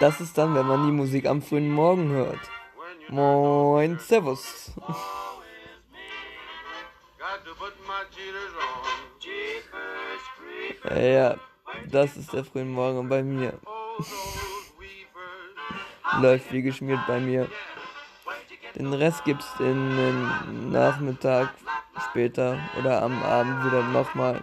Das ist dann, wenn man die Musik am frühen Morgen hört. Moin, Servus. ja, das ist der frühe Morgen bei mir. Läuft wie geschmiert bei mir. Den Rest gibt's in den Nachmittag später oder am Abend wieder nochmal.